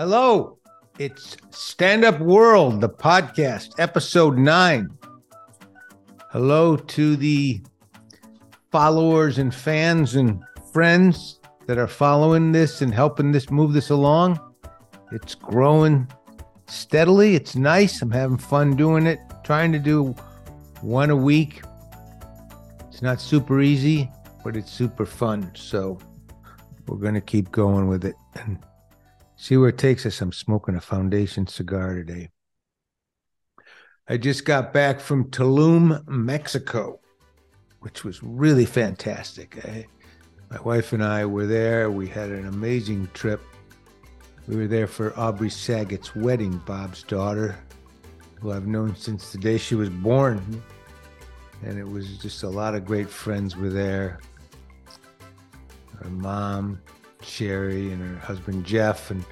Hello, it's Stand Up World, the podcast, episode nine. Hello to the followers and fans and friends that are following this and helping this move this along. It's growing steadily. It's nice. I'm having fun doing it, trying to do one a week. It's not super easy, but it's super fun. So we're going to keep going with it and see where it takes us. I'm smoking a foundation cigar today. I just got back from Tulum, Mexico, which was really fantastic. I, my wife and I were there. We had an amazing trip. We were there for Aubrey Saget's wedding, Bob's daughter, who I've known since the day she was born. And it was just a lot of great friends were there. Her mom, Sherry, and her husband Jeff, and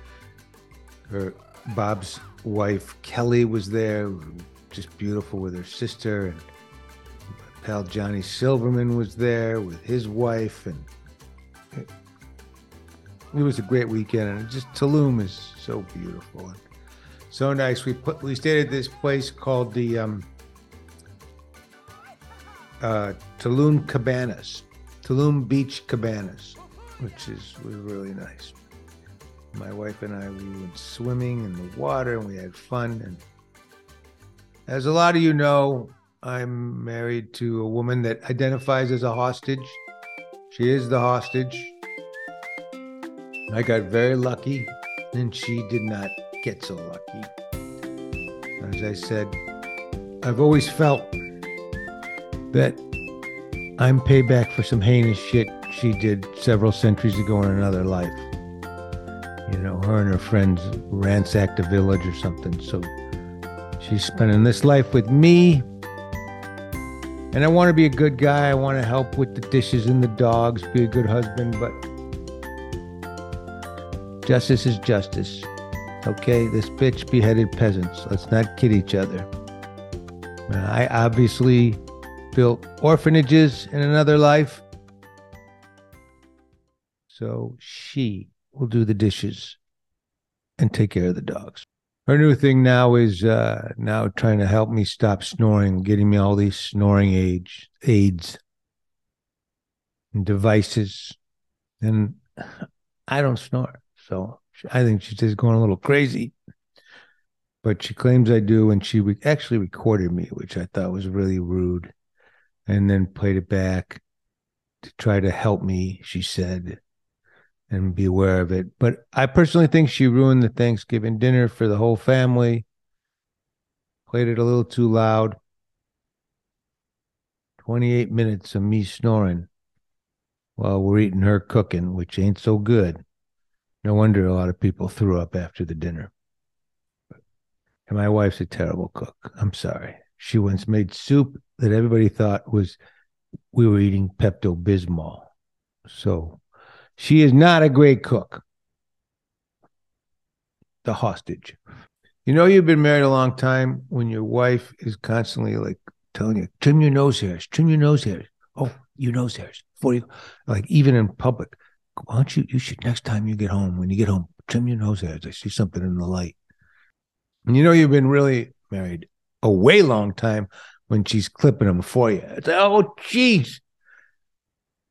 her Bob's wife Kelly was there, just beautiful with her sister, and pal Johnny Silverman was there with his wife, and it, it was a great weekend. And just Tulum is so beautiful and so nice. We put we stayed at this place called the um, uh, Tulum Cabanas, Tulum Beach Cabanas, which is was really nice. My wife and I we went swimming in the water and we had fun. And as a lot of you know, I'm married to a woman that identifies as a hostage. She is the hostage. I got very lucky, and she did not get so lucky. As I said, I've always felt that I'm payback for some heinous shit she did several centuries ago in another life. You know, her and her friends ransacked a village or something. So she's spending this life with me. And I want to be a good guy. I want to help with the dishes and the dogs, be a good husband, but justice is justice. Okay, this bitch beheaded peasants. Let's not kid each other. I obviously built orphanages in another life. So she will do the dishes and take care of the dogs. Her new thing now is uh, now trying to help me stop snoring, getting me all these snoring aids, aids and devices. And I don't snore. So I think she's just going a little crazy. But she claims I do. And she re- actually recorded me, which I thought was really rude and then played it back to try to help me, she said, and be aware of it. But I personally think she ruined the Thanksgiving dinner for the whole family. Played it a little too loud. 28 minutes of me snoring while we're eating her cooking, which ain't so good. No wonder a lot of people threw up after the dinner. And my wife's a terrible cook. I'm sorry. She once made soup that everybody thought was we were eating Pepto Bismol. So she is not a great cook. The hostage. You know, you've been married a long time when your wife is constantly like telling you, trim your nose hairs, trim your nose hairs. Oh, your nose hairs. For you, like even in public. Why don't you, you should next time you get home, when you get home, trim your nose hairs. I see something in the light. And you know, you've been really married a way long time when she's clipping them for you. It's like, oh, jeez.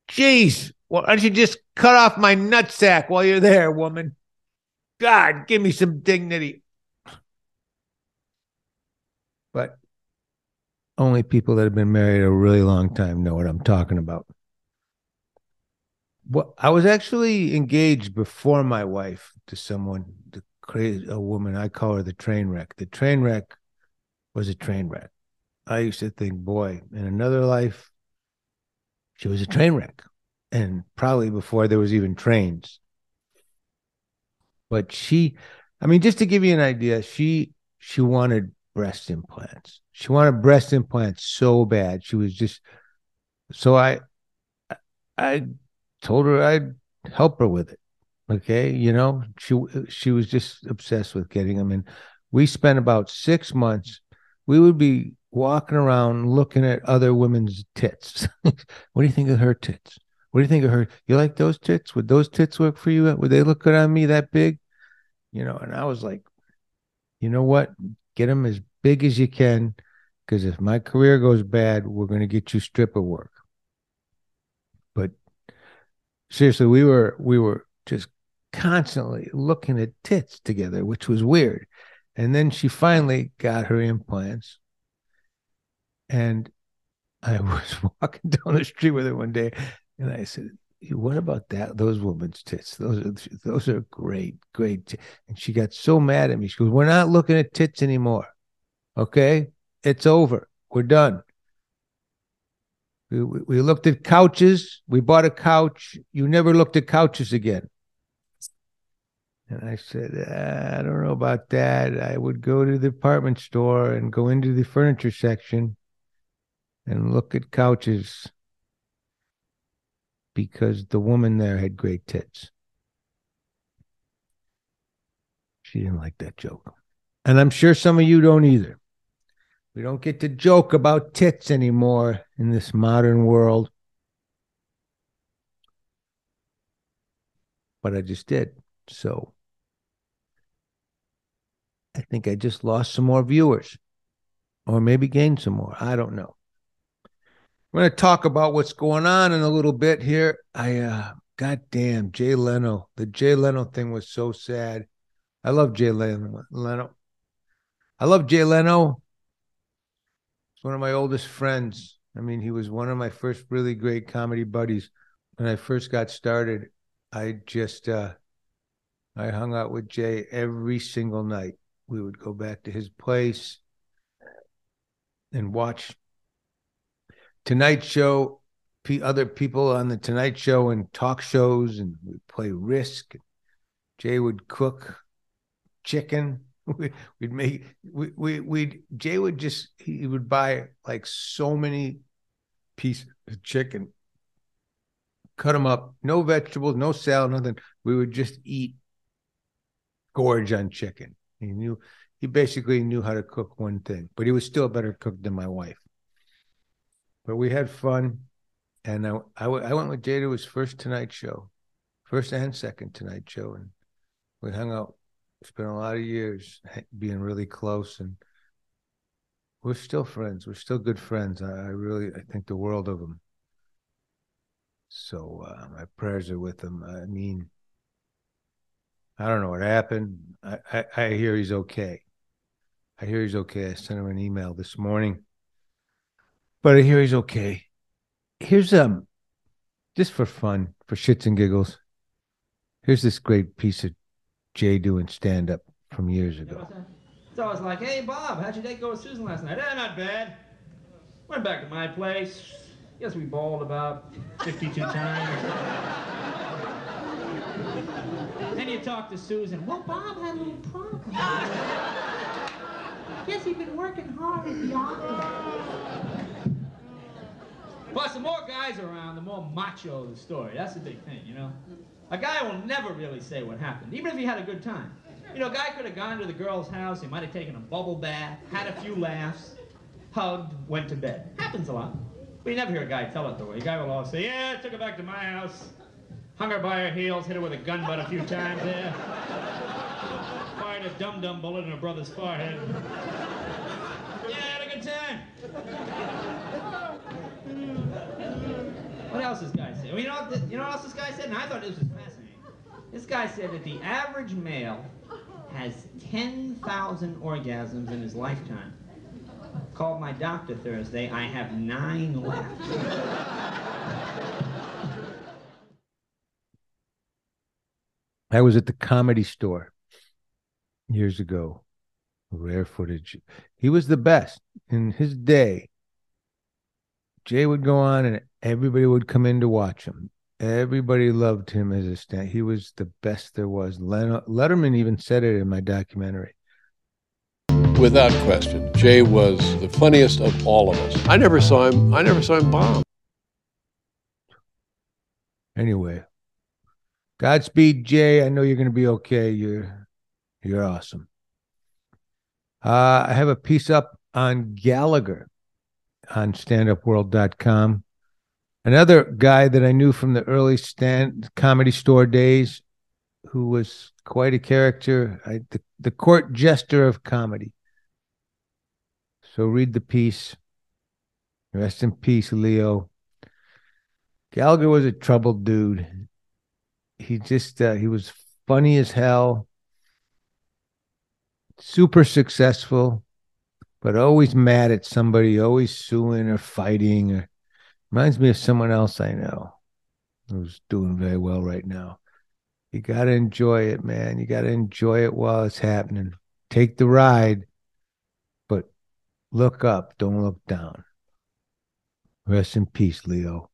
Jeez. Well, why don't you just cut off my nutsack while you're there, woman? God, give me some dignity. But only people that have been married a really long time know what I'm talking about. Well, I was actually engaged before my wife to someone, the crazy a woman. I call her the train wreck. The train wreck was a train wreck. I used to think, boy, in another life, she was a train wreck. And probably before there was even trains. But she, I mean, just to give you an idea, she she wanted breast implants. She wanted breast implants so bad. She was just so I I told her I'd help her with it. Okay, you know, she she was just obsessed with getting them, and we spent about six months. We would be walking around looking at other women's tits. what do you think of her tits? What do you think of her? You like those tits? Would those tits work for you? Would they look good on me that big? you know, and I was like, you know what? Get them as big as you can, because if my career goes bad, we're going to get you stripper work. But seriously, we were we were just constantly looking at tits together, which was weird. And then she finally got her implants. And I was walking down the street with her one day, and I said, "What about that? Those women's tits? Those are those are great, great." And she got so mad at me. She goes, "We're not looking at tits anymore. Okay, it's over. We're done." We, we looked at couches. We bought a couch. You never looked at couches again. And I said, I don't know about that. I would go to the department store and go into the furniture section and look at couches because the woman there had great tits. She didn't like that joke. And I'm sure some of you don't either. We don't get to joke about tits anymore in this modern world. But I just did. So I think I just lost some more viewers or maybe gained some more. I don't know. We're going to talk about what's going on in a little bit here. I, uh, goddamn, Jay Leno. The Jay Leno thing was so sad. I love Jay Leno. Leno. I love Jay Leno. He's one of my oldest friends. I mean, he was one of my first really great comedy buddies. When I first got started, I just, uh, I hung out with Jay every single night we would go back to his place and watch Tonight Show, other people on the Tonight Show and talk shows, and we'd play Risk. Jay would cook chicken. We'd make we we we'd Jay would just he would buy like so many pieces of chicken, cut them up, no vegetables, no salad, nothing. We would just eat gorge on chicken. He knew he basically knew how to cook one thing, but he was still a better cook than my wife. But we had fun, and I I, went with Jay to his first Tonight Show, first and second Tonight Show, and we hung out. Spent a lot of years being really close, and we're still friends. We're still good friends. I, I really I think the world of him. So uh, my prayers are with him. I mean, I don't know what happened. I, I, I hear he's okay. I hear he's okay. I sent him an email this morning, but I hear he's okay. Here's um, just for fun, for shits and giggles. Here's this great piece of Jay doing stand up from years ago. So I was like, "Hey Bob, how'd your date go with Susan last night?" Eh, not bad. Went back to my place. Guess we bawled about 52 times. Then you talk to Susan. Well, Bob had a little problem. Guess he'd been working hard at the office. Plus, the more guys around, the more macho the story. That's the big thing, you know? A guy will never really say what happened, even if he had a good time. You know, a guy could have gone to the girl's house, he might have taken a bubble bath, had a few laughs, hugged, went to bed. Happens a lot. But you never hear a guy tell it the way. A guy will always say, yeah, took her back to my house, hung her by her heels, hit her with a gun butt a few times there, fired a dum-dum bullet in her brother's forehead. You know what, you know what else this guy said? And I thought this was fascinating. This guy said that the average male has 10,000 orgasms in his lifetime. Called my doctor Thursday. I have nine left. I was at the comedy store years ago. Rare footage. He was the best in his day. Jay would go on and everybody would come in to watch him. Everybody loved him as a stand. He was the best there was. Letterman even said it in my documentary. Without question, Jay was the funniest of all of us. I never saw him. I never saw him bomb. Anyway, Godspeed, Jay. I know you're going to be okay. You're you're awesome. Uh, I have a piece up on Gallagher on standupworld.com. Another guy that I knew from the early stand comedy store days who was quite a character, I, the, the court jester of comedy. So read the piece. Rest in peace, Leo. Gallagher was a troubled dude. He just uh, he was funny as hell, super successful, but always mad at somebody, always suing or fighting. Or reminds me of someone else I know who's doing very well right now. You got to enjoy it, man. You got to enjoy it while it's happening. Take the ride, but look up, don't look down. Rest in peace, Leo.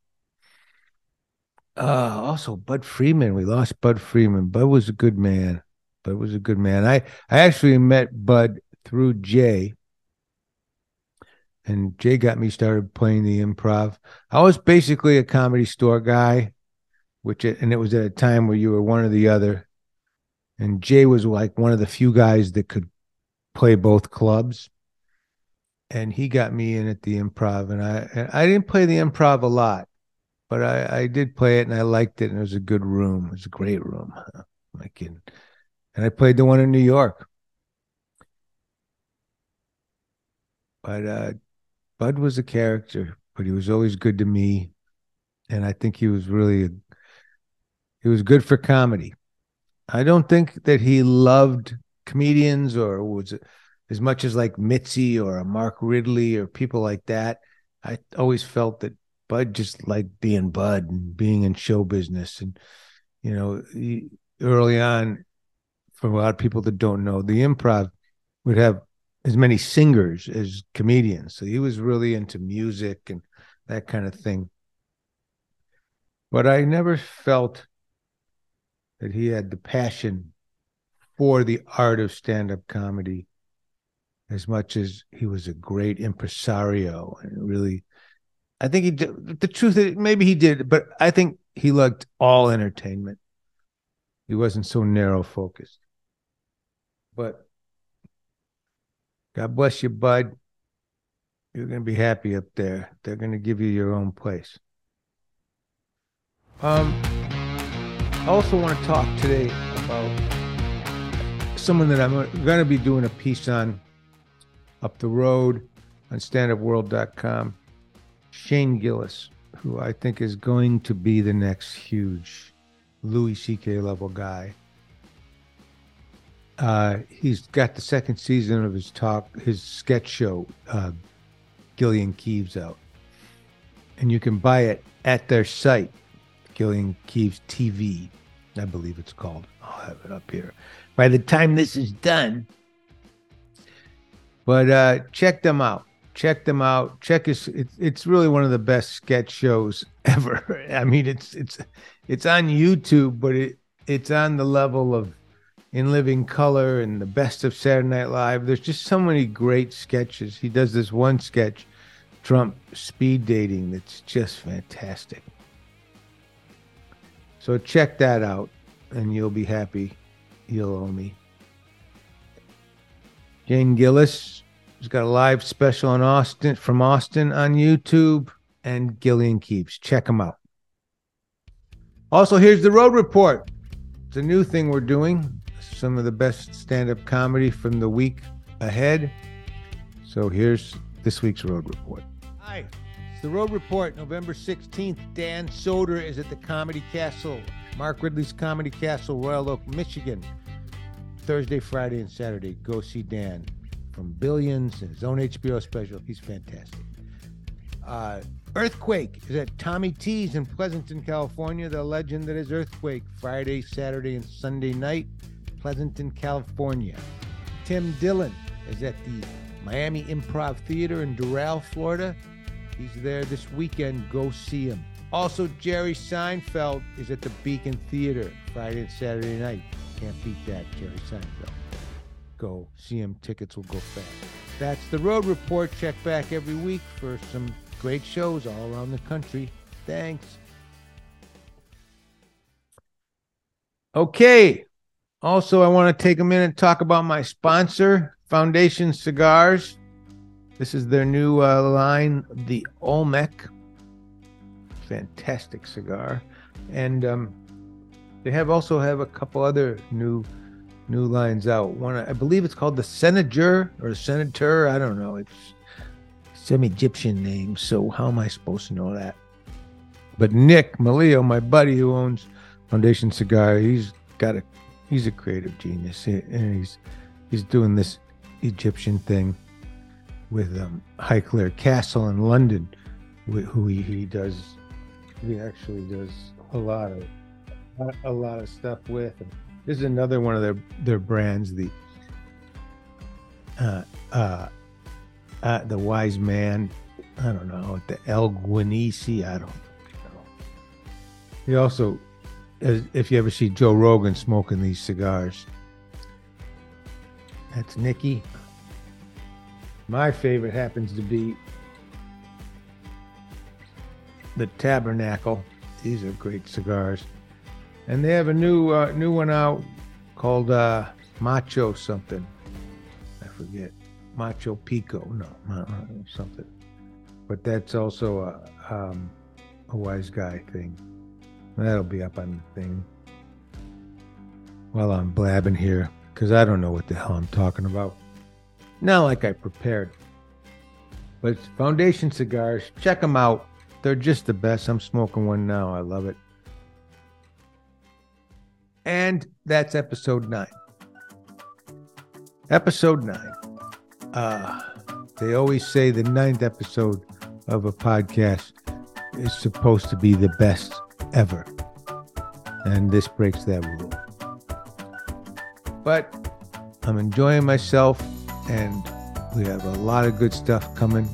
Uh, also, Budd Friedman. We lost Budd Friedman. Budd was a good man. Budd was a good man. I, I actually met Budd through Jay. And Jay got me started playing the improv. I was basically a comedy store guy, which it, and it was at a time where you were one or the other. And Jay was like one of the few guys that could play both clubs and he got me in at the improv and I and I didn't play the improv a lot, but I, I did play it and I liked it and it was a good room. It was a great room. My kid. And I played the one in New York. But uh Budd was a character, but he was always good to me. And I think he was really he was good for comedy. I don't think that he loved comedians or was as much as like Mitzi or a Mark Ridley or people like that. I always felt that Budd just liked being Budd and being in show business. And, you know, early on, for a lot of people that don't know, the improv would have as many singers as comedians. So he was really into music and that kind of thing. But I never felt that he had the passion for the art of stand up comedy as much as he was a great impresario and really I think he did the truth is maybe he did, but I think he liked all entertainment. He wasn't so narrow focused. But God bless you, bud. You're gonna be happy up there. They're gonna give you your own place. Um I also want to talk today about someone that I'm going to be doing a piece on up the road on standupworld.com. Shane Gillis, who I think is going to be the next huge Louis C.K. level guy. Uh, he's got the second season of his talk, his sketch show, uh, Gilly and Keeves out, and you can buy it at their site, Gilly and Keeves TV, I believe it's called. I'll have it up here. By the time this is done, but uh, check them out. Check them out. Check his. It's it's really one of the best sketch shows ever. I mean, it's it's it's on YouTube, but it it's on the level of In Living Color and the best of Saturday Night Live. There's just so many great sketches. He does this one sketch, Trump speed dating, that's just fantastic. So check that out, and you'll be happy. You'll owe me. Shane Gillis has got a live special in Austin from Austin on YouTube and Gilly and Keeves. Check them out. Also, here's the road report. It's a new thing we're doing. Some of the best stand-up comedy from the week ahead. So here's this week's road report. Hi, it's the road report. November 16th, Dan Soder is at the Comedy Castle, Mark Ridley's Comedy Castle, Royal Oak, Michigan. Thursday, Friday, and Saturday. Go see Dan from Billions and his own HBO special. He's fantastic. Uh, Earthquake is at Tommy T's in Pleasanton, California. The legend that is Earthquake, Friday, Saturday, and Sunday night, Pleasanton, California. Tim Dillon is at the Miami Improv Theater in Doral, Florida. He's there this weekend. Go see him. Also, Jerry Seinfeld is at the Beacon Theater Friday and Saturday night. Can't beat that, Jerry Seinfeld. Go see him. Tickets will go fast. That's the Road Report. Check back every week for some great shows all around the country. Thanks. Okay. Also, I want to take a minute and talk about my sponsor, Foundation Cigars. This is their new uh, line, the Olmec. Fantastic cigar. And um, they have also have a couple other new new lines out. One, I believe it's called the Senator or Senator. I don't know. It's some Egyptian name. So how am I supposed to know that? But Nick Melillo, my buddy who owns Foundation Cigar, he's got a he's a creative genius, and he's he's doing this Egyptian thing with um, Highclere Castle in London, who he, he does. He actually does a lot of a lot of stuff with. And this is another one of their their brands, the uh, uh, uh, the Wise Man. I don't know the El Güegüense. I don't know. He also, if you ever see Joe Rogan smoking these cigars, that's Nicky. My favorite happens to be the Tabernacle. These are great cigars, and they have a new uh, new one out called uh, Macho something. I forget. Macho Pico. No, something. But that's also a um, a wise guy thing. That'll be up on the thing while I'm blabbing here because I don't know what the hell I'm talking about. Not like I prepared. But Foundation Cigars, check them out. They're just the best. I'm smoking one now. I love it. And that's episode nine. Episode nine. Uh, they always say the ninth episode of a podcast is supposed to be the best ever. And this breaks that rule. But I'm enjoying myself, and we have a lot of good stuff coming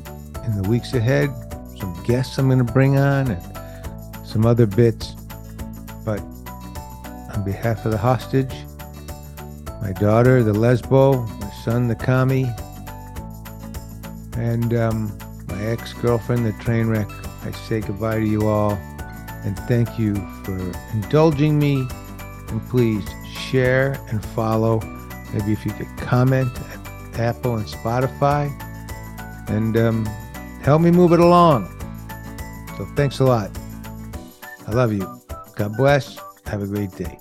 in the weeks ahead. Some guests I'm going to bring on, and some other bits. But on behalf of the hostage, my daughter, the lesbo, my son, the commie, and um, my ex girlfriend, the train wreck, I say goodbye to you all and thank you for indulging me. And please share and follow. Maybe if you could comment at Apple and Spotify and um, help me move it along. So thanks a lot. I love you. God bless. Have a great day.